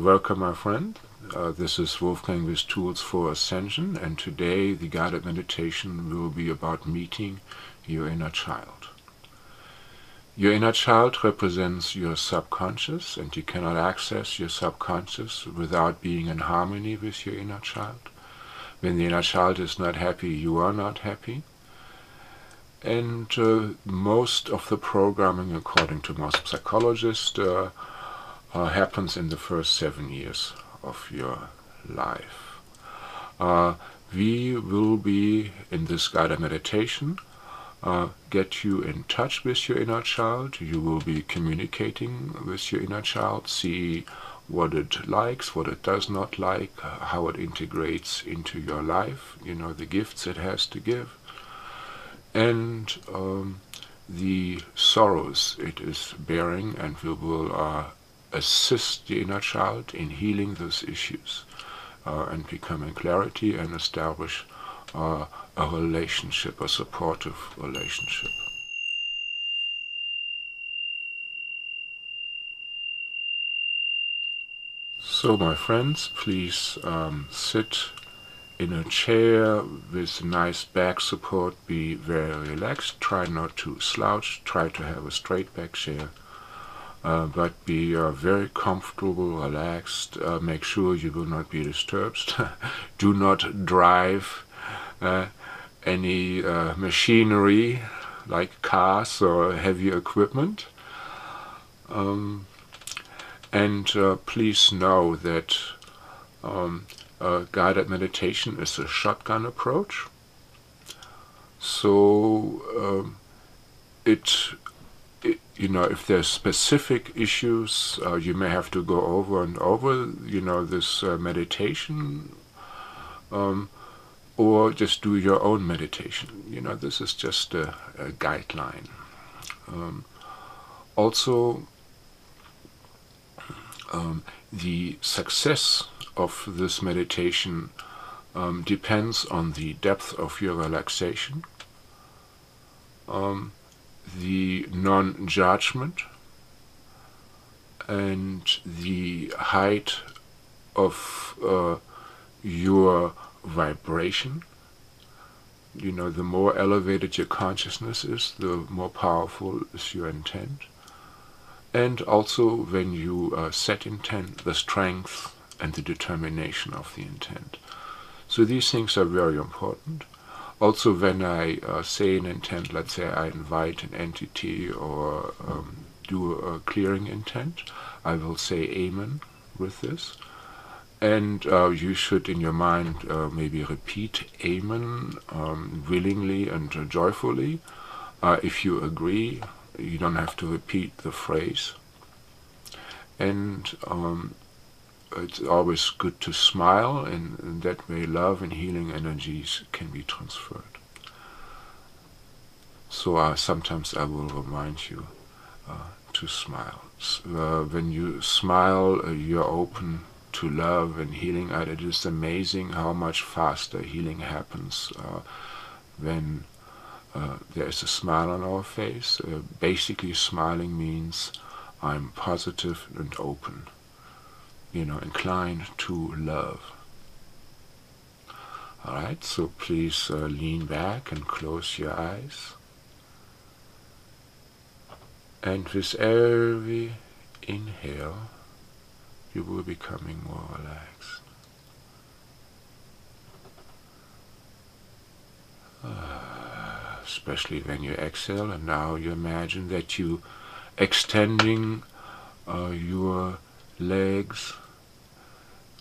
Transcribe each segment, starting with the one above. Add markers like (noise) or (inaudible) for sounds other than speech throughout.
Welcome, my friend. Uh, this is Wolfgang with Tools for Ascension, and today the guided meditation will be about meeting your inner child. Your inner child represents your subconscious, and you cannot access your subconscious without being in harmony with your inner child. When the inner child is not happy, you are not happy. And uh, most of the programming, according to most psychologists, uh, uh, happens in the first seven years of your life. Uh, we will be in this guided meditation uh, get you in touch with your inner child. You will be communicating with your inner child, see what it likes, what it does not like, how it integrates into your life, you know, the gifts it has to give, and um, the sorrows it is bearing, and we will uh, assist the inner child in healing those issues uh, and becoming clarity and establish uh, a relationship, a supportive relationship. So, my friends, please um, sit in a chair with nice back support. Be very relaxed. Try not to slouch. Try to have a straight back chair. Uh, but be uh, very comfortable, relaxed. Uh, make sure you will not be disturbed. (laughs) Do not drive uh, any uh, machinery like cars or heavy equipment. Um, and uh, please know that um, guided meditation is a shotgun approach. So um, it you know, if there's specific issues, uh, you may have to go over and over, you know, this uh, meditation, um, or just do your own meditation. You know, this is just a, a guideline. Um, also, um, the success of this meditation um, depends on the depth of your relaxation. Um, the non-judgment and the height of uh, your vibration. You know, the more elevated your consciousness is, the more powerful is your intent. And also when you uh, set intent, the strength and the determination of the intent. So these things are very important also when I uh, say an intent, let's say I invite an entity or um, do a clearing intent, I will say Amen with this. And uh, you should in your mind uh, maybe repeat Amen um, willingly and joyfully. Uh, if you agree, you don't have to repeat the phrase. And um, it's always good to smile, and, and that way love and healing energies can be transferred. So uh, sometimes I will remind you uh, to smile. Uh, when you smile, uh, you're open to love and healing. And it is amazing how much faster healing happens uh, when uh, there is a smile on our face. basically, smiling means I'm positive and open you know, inclined to love. Alright, so please uh, lean back and close your eyes. And with every inhale, you will be becoming more relaxed. Uh, especially when you exhale, and now you imagine that you extending uh, your legs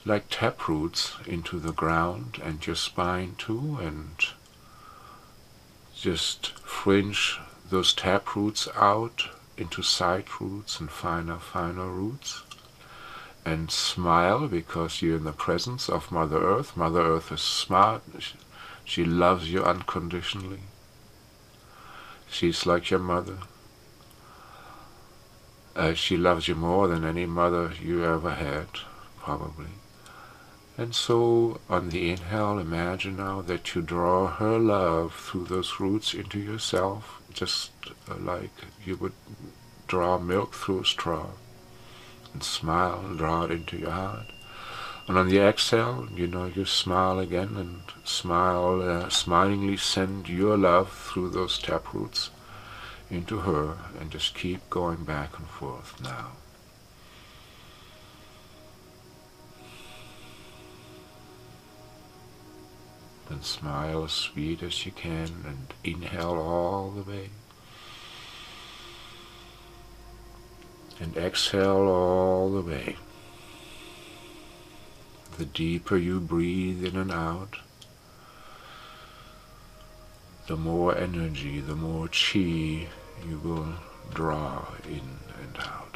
like tap roots into the ground and your spine too and just fringe those tap roots out into side roots and finer finer roots and smile because you're in the presence of Mother Earth. Mother Earth is smart. She loves you unconditionally. She's like your mother. Uh, she loves you more than any mother you ever had, probably. And so, on the inhale, imagine now that you draw her love through those roots into yourself, just uh, like you would draw milk through a straw. And smile and draw it into your heart. And on the exhale, you know, you smile again and smile, uh, smilingly send your love through those taproots into her and just keep going back and forth now. Then smile as sweet as you can and inhale all the way. And exhale all the way. The deeper you breathe in and out, the more energy, the more chi you will draw in and out.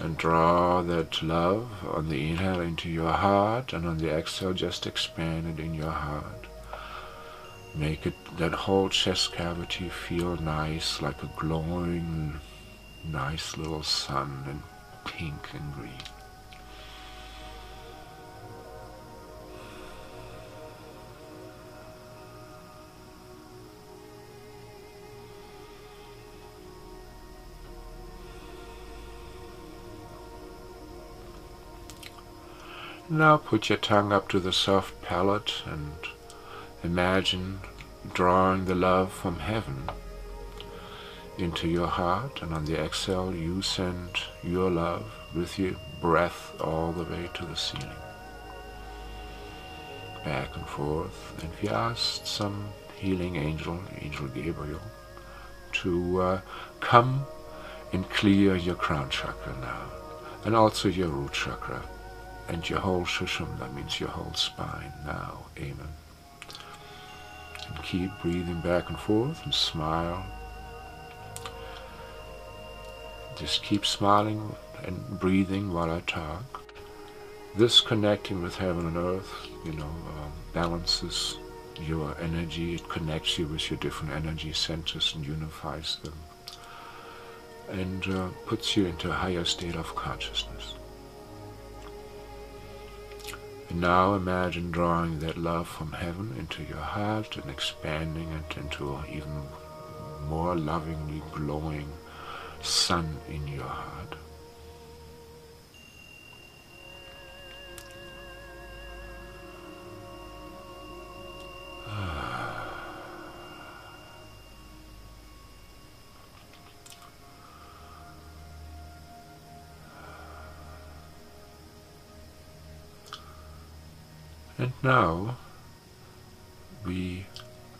And draw that love on the inhale into your heart and on the exhale just expand it in your heart. Make it that whole chest cavity feel nice like a glowing nice little sun in pink and green. Now put your tongue up to the soft palate and imagine drawing the love from heaven into your heart and on the exhale you send your love with your breath all the way to the ceiling. Back and forth and we asked some healing angel, Angel Gabriel, to uh, come and clear your crown chakra now and also your root chakra and your whole shushum, that means your whole spine now. Amen. And keep breathing back and forth and smile. Just keep smiling and breathing while I talk. This connecting with heaven and earth, you know, um, balances your energy. It connects you with your different energy centers and unifies them. And uh, puts you into a higher state of consciousness. And now imagine drawing that love from heaven into your heart and expanding it into an even more lovingly glowing sun in your heart. Ah. And now we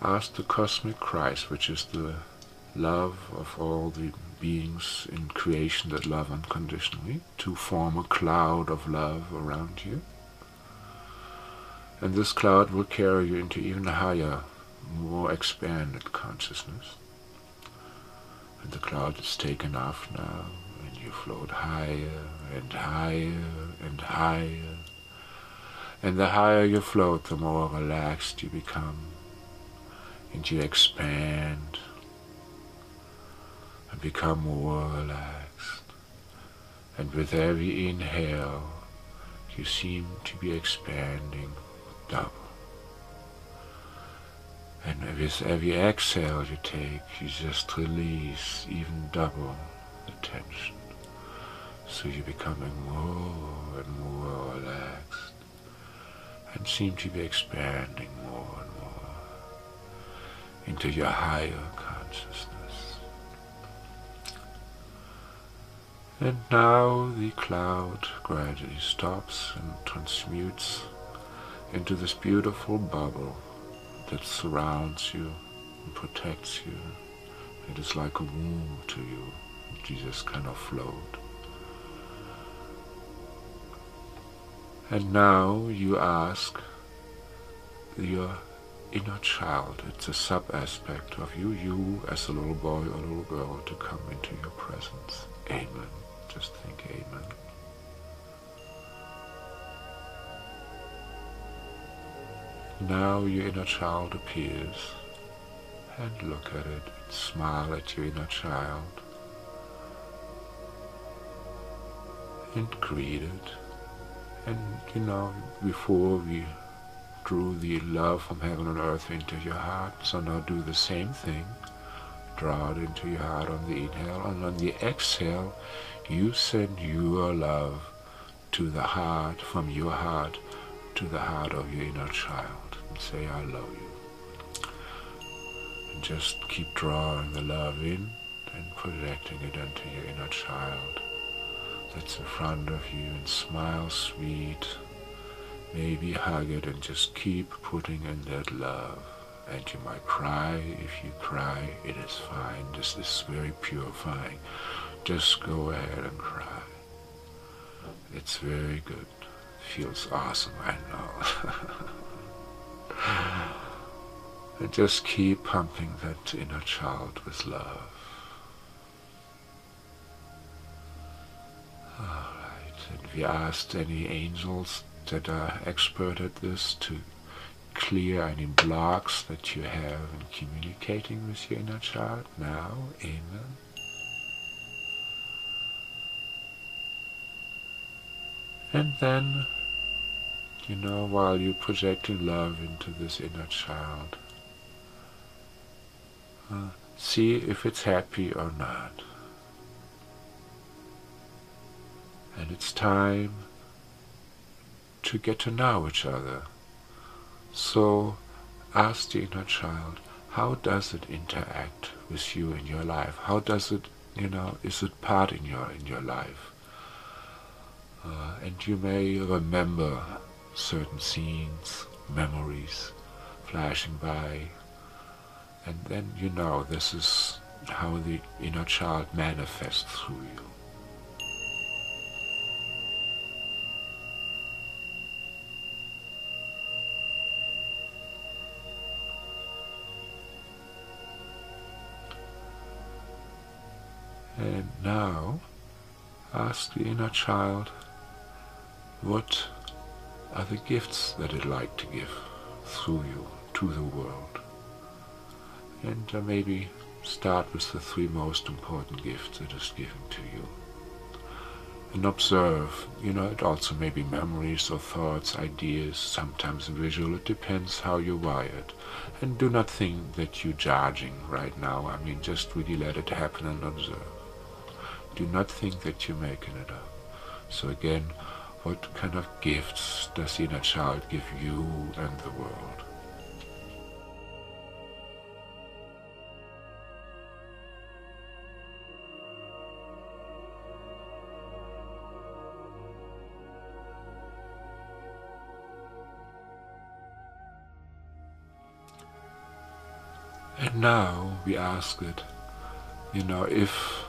ask the cosmic Christ, which is the love of all the beings in creation that love unconditionally, to form a cloud of love around you. And this cloud will carry you into even higher, more expanded consciousness. And the cloud is taken off now, and you float higher and higher and higher and the higher you float, the more relaxed you become. And you expand and become more relaxed. And with every inhale, you seem to be expanding double. And with every exhale you take, you just release even double the tension. So you're becoming more and more relaxed and seem to be expanding more and more into your higher consciousness. And now the cloud gradually stops and transmutes into this beautiful bubble that surrounds you and protects you. It is like a womb to you. Just kind of float. And now you ask your inner child, it's a sub-aspect of you, you as a little boy or little girl to come into your presence. Amen. Just think amen. Now your inner child appears and look at it, smile at your inner child and greet it and you know, before we drew the love from heaven and earth into your heart, so now do the same thing. draw it into your heart on the inhale, and on the exhale, you send your love to the heart, from your heart to the heart of your inner child, and say, I love you. And just keep drawing the love in and projecting it into your inner child that's in front of you and smile sweet. Maybe hug it and just keep putting in that love. And you might cry. If you cry, it is fine. This is very purifying. Just go ahead and cry. It's very good. Feels awesome, I know. (laughs) and just keep pumping that inner child with love. Alright, and we asked any angels that are expert at this to clear any blocks that you have in communicating with your inner child now. Amen. And then, you know, while you're projecting love into this inner child, uh, see if it's happy or not. And it's time to get to know each other. So ask the inner child, how does it interact with you in your life? How does it, you know, is it part in your in your life? Uh, and you may remember certain scenes, memories flashing by, and then you know this is how the inner child manifests through you. Now ask the inner child what are the gifts that it like to give through you to the world. And uh, maybe start with the three most important gifts it is giving to you. And observe, you know, it also may be memories or thoughts, ideas, sometimes visual, it depends how you're wired. And do not think that you're judging right now, I mean, just really let it happen and observe. Do not think that you're making it up. So again, what kind of gifts does inner child give you and the world? And now we ask it, you know, if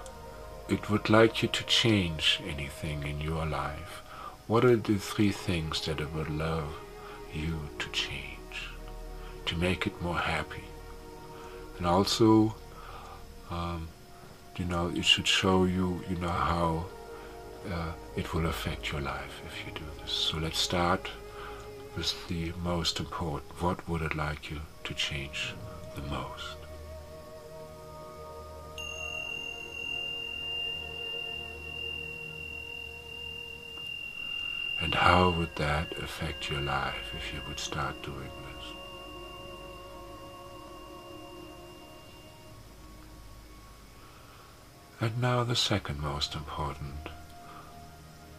it would like you to change anything in your life, what are the three things that it would love you to change, to make it more happy? And also, um, you know, it should show you, you know, how uh, it will affect your life if you do this. So let's start with the most important. What would it like you to change the most? And how would that affect your life if you would start doing this? And now the second most important.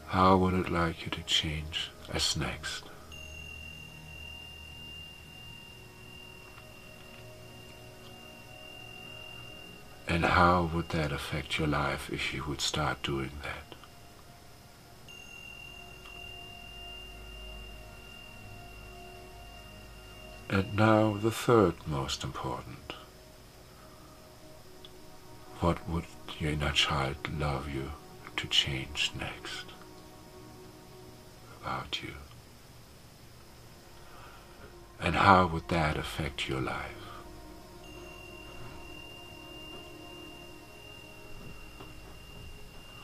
How would it like you to change as next? And how would that affect your life if you would start doing that? And now the third most important. What would your inner child love you to change next about you? And how would that affect your life?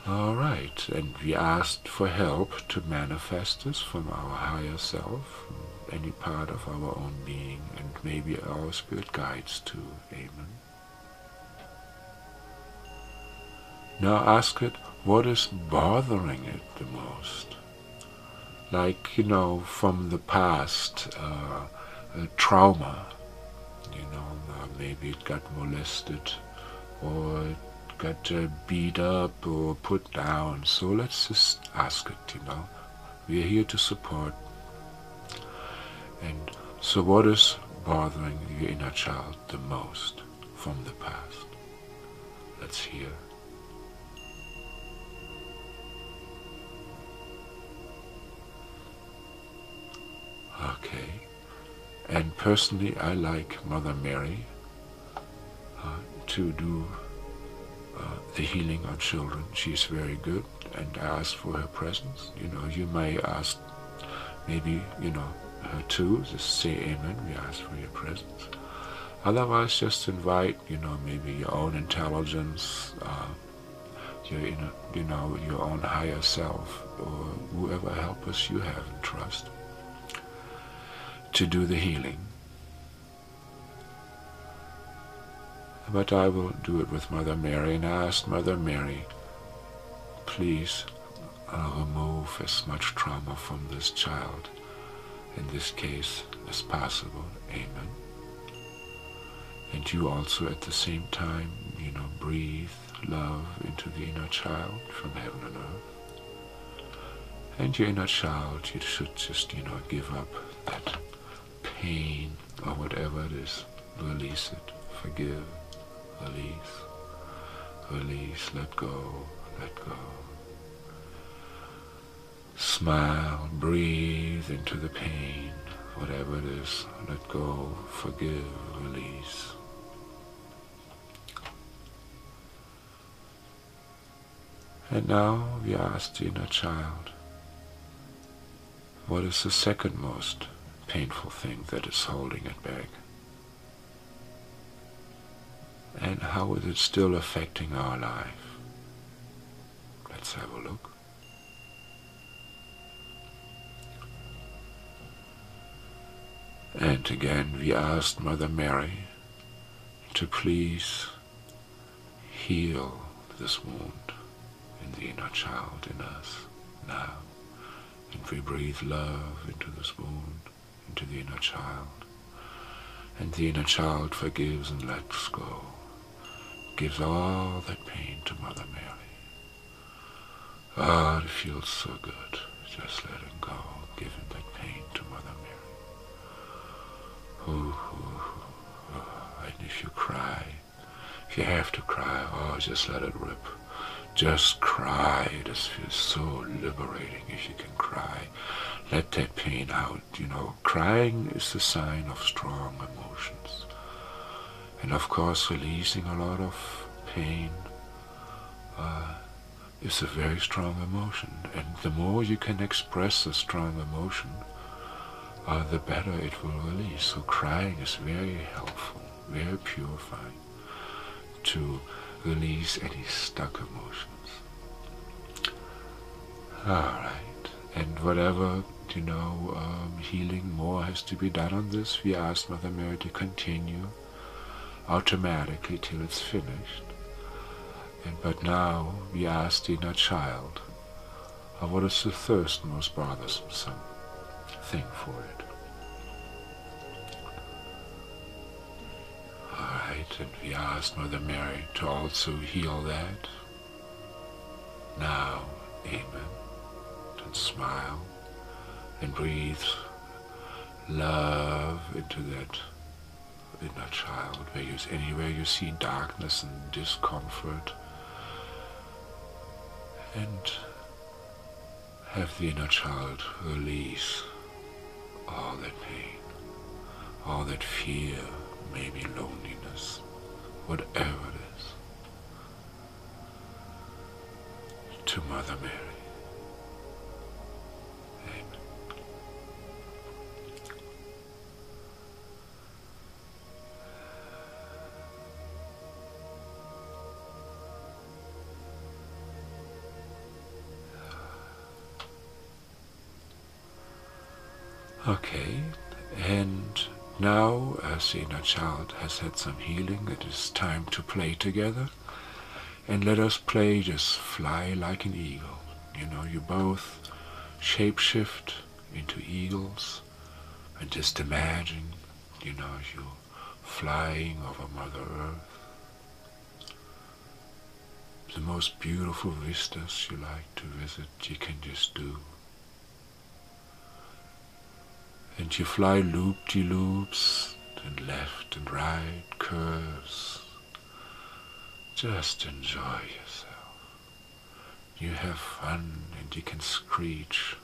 All right, and we asked for help to manifest this from our higher self, any part of our own being, and maybe our spirit guides too. Amen. Now ask it, what is bothering it the most? Like, you know, from the past, uh, trauma, you know, uh, maybe it got molested or it got uh, beat up or put down. So let's just ask it, you know. We're here to support. And so what is bothering your inner child the most from the past? Let's hear. Okay. And personally, I like Mother Mary uh, to do uh, the healing on children. She's very good, and I ask for her presence. You know, you may ask, maybe, you know, her too. Just say amen. We ask for your presence. Otherwise, just invite, you know, maybe your own intelligence, uh, your inner, you know, your own higher self, or whoever helpers you have and trust to do the healing. But I will do it with Mother Mary and I ask Mother Mary, please uh, remove as much trauma from this child, in this case, as possible. Amen. And you also at the same time, you know, breathe love into the inner child from heaven and earth. And your inner child, you should just, you know, give up that pain or whatever it is. Release it. Forgive. Release. Release. Let go. Let go. Smile. Breathe into the pain. Whatever it is. Let go. Forgive. Release. And now we ask the inner child, what is the second most painful thing that is holding it back? And how is it still affecting our life? Let's have a look. And again we asked Mother Mary to please heal this wound in the inner child in us now. And we breathe love into this wound, into the inner child. And the inner child forgives and lets go, gives all that pain to Mother Mary. Ah, it feels so good, just letting go, giving that cry, if you have to cry, oh, just let it rip. Just cry. This feels so liberating if you can cry. Let that pain out. You know, crying is the sign of strong emotions. And of course, releasing a lot of pain uh, is a very strong emotion. And the more you can express a strong emotion, uh, the better it will release. So crying is very helpful, very purifying to release any stuck emotions. Alright, and whatever, you know, um, healing more has to be done on this, we ask Mother Mary to continue automatically till it's finished. And, but now we ask the inner child, uh, what is the thirst most bothersome thing for it? And we ask Mother Mary to also heal that. Now, Amen. And smile and breathe love into that inner child. Where you, anywhere you see darkness and discomfort, and have the inner child release all that pain, all that fear, maybe loneliness, whatever it is, to Mother Mary. As the inner child has had some healing, it is time to play together. And let us play just fly like an eagle. You know, you both shapeshift into eagles and just imagine, you know, you flying over Mother Earth. the most beautiful vistas you like to visit, you can just do. And you fly loop-de-loops and left and right curves. Just enjoy yourself. You have fun and you can screech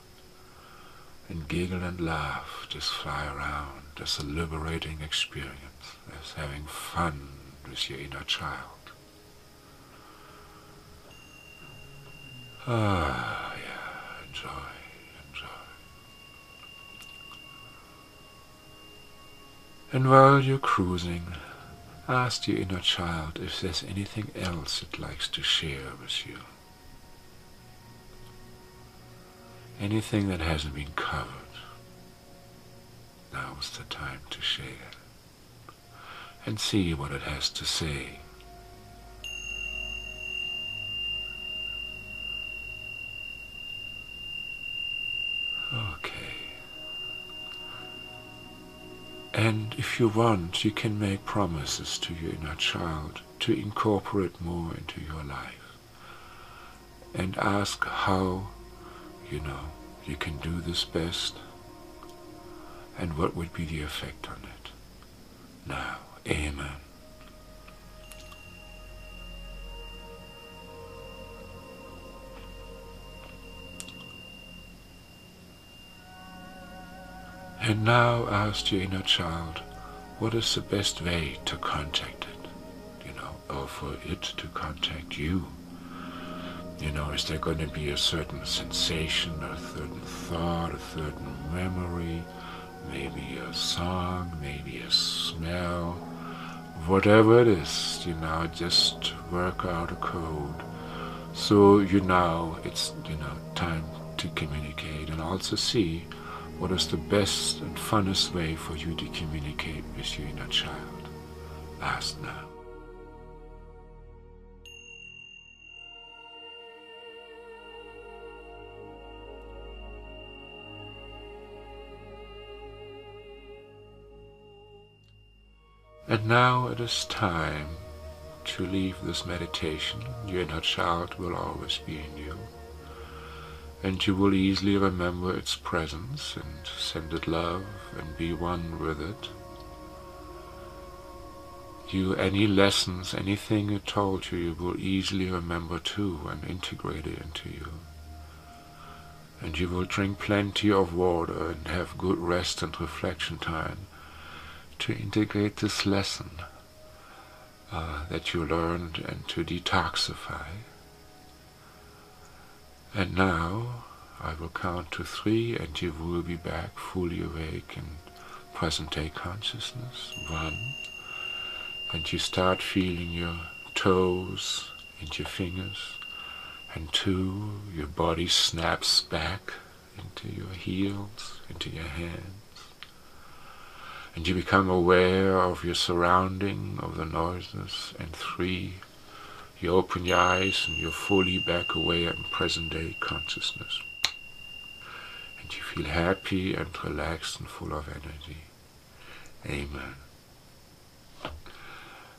and giggle and laugh, just fly around. It's a liberating experience. It's having fun with your inner child. Ah, yeah, enjoy. And while you're cruising, ask your inner child if there's anything else it likes to share with you. Anything that hasn't been covered. Now's the time to share and see what it has to say. Okay. And if you want, you can make promises to your inner child to incorporate more into your life. And ask how, you know, you can do this best and what would be the effect on it. Now, Amen. And now ask your inner child, what is the best way to contact it? You know, or for it to contact you? You know, is there going to be a certain sensation, a certain thought, a certain memory, maybe a song, maybe a smell, whatever it is, you know, just work out a code. So you know it's, you know, time to communicate and also see what is the best and funnest way for you to communicate with your inner child. Ask now. And now it is time to leave this meditation. Your inner child will always be in you. And you will easily remember its presence and send it love and be one with it. You, any lessons, anything it told you, you will easily remember too and integrate it into you. And you will drink plenty of water and have good rest and reflection time to integrate this lesson uh, that you learned and to detoxify. And now I will count to three and you will be back fully awake in present day consciousness. One. And you start feeling your toes and your fingers. And two, your body snaps back into your heels, into your hands and you become aware of your surrounding, of the noises. And three, you open your eyes and you're fully back away in present day consciousness. And you feel happy and relaxed and full of energy. Amen.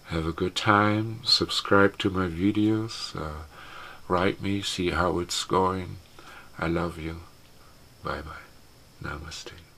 Have a good time. Subscribe to my videos. Uh, write me, see how it's going. I love you. Bye bye. Namaste.